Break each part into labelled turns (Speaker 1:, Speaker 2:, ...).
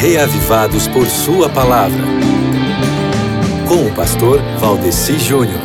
Speaker 1: reavivados por Sua palavra. Com o pastor Valdeci Júnior.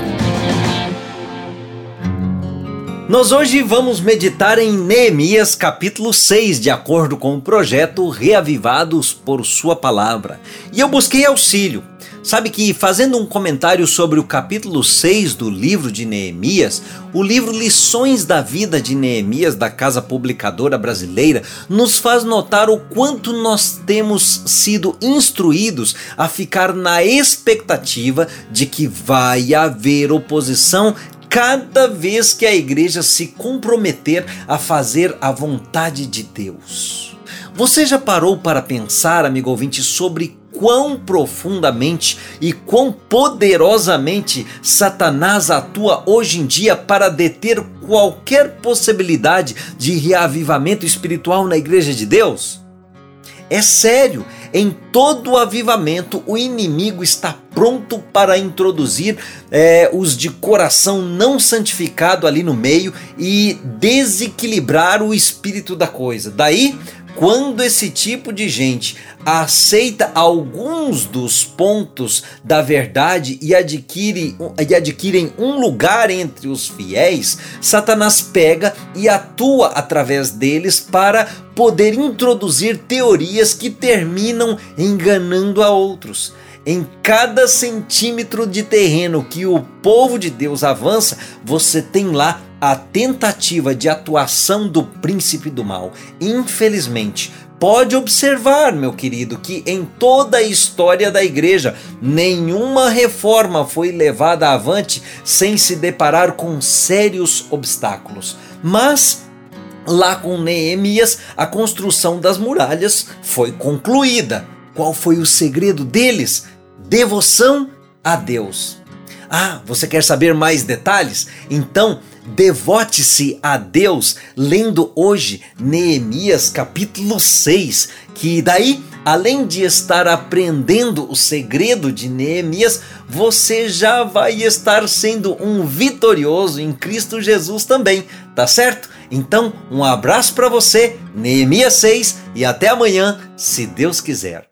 Speaker 2: Nós hoje vamos meditar em Neemias capítulo 6, de acordo com o projeto Reavivados por Sua Palavra. E eu busquei auxílio. Sabe que, fazendo um comentário sobre o capítulo 6 do livro de Neemias, o livro Lições da Vida de Neemias, da Casa Publicadora Brasileira, nos faz notar o quanto nós temos sido instruídos a ficar na expectativa de que vai haver oposição cada vez que a igreja se comprometer a fazer a vontade de Deus. Você já parou para pensar, amigo ouvinte, sobre quão profundamente e quão poderosamente Satanás atua hoje em dia para deter qualquer possibilidade de reavivamento espiritual na igreja de Deus? É sério, em todo avivamento o inimigo está pronto para introduzir é, os de coração não santificado ali no meio e desequilibrar o espírito da coisa. Daí quando esse tipo de gente aceita alguns dos pontos da verdade e, adquire, e adquirem um lugar entre os fiéis, Satanás pega e atua através deles para poder introduzir teorias que terminam enganando a outros. Em cada centímetro de terreno que o povo de Deus avança, você tem lá a tentativa de atuação do príncipe do mal. Infelizmente, pode observar, meu querido, que em toda a história da igreja, nenhuma reforma foi levada avante sem se deparar com sérios obstáculos. Mas lá com Neemias, a construção das muralhas foi concluída. Qual foi o segredo deles? Devoção a Deus. Ah, você quer saber mais detalhes? Então, devote-se a Deus lendo hoje Neemias capítulo 6, que daí, além de estar aprendendo o segredo de Neemias, você já vai estar sendo um vitorioso em Cristo Jesus também, tá certo? Então, um abraço para você, Neemias 6 e até amanhã, se Deus quiser.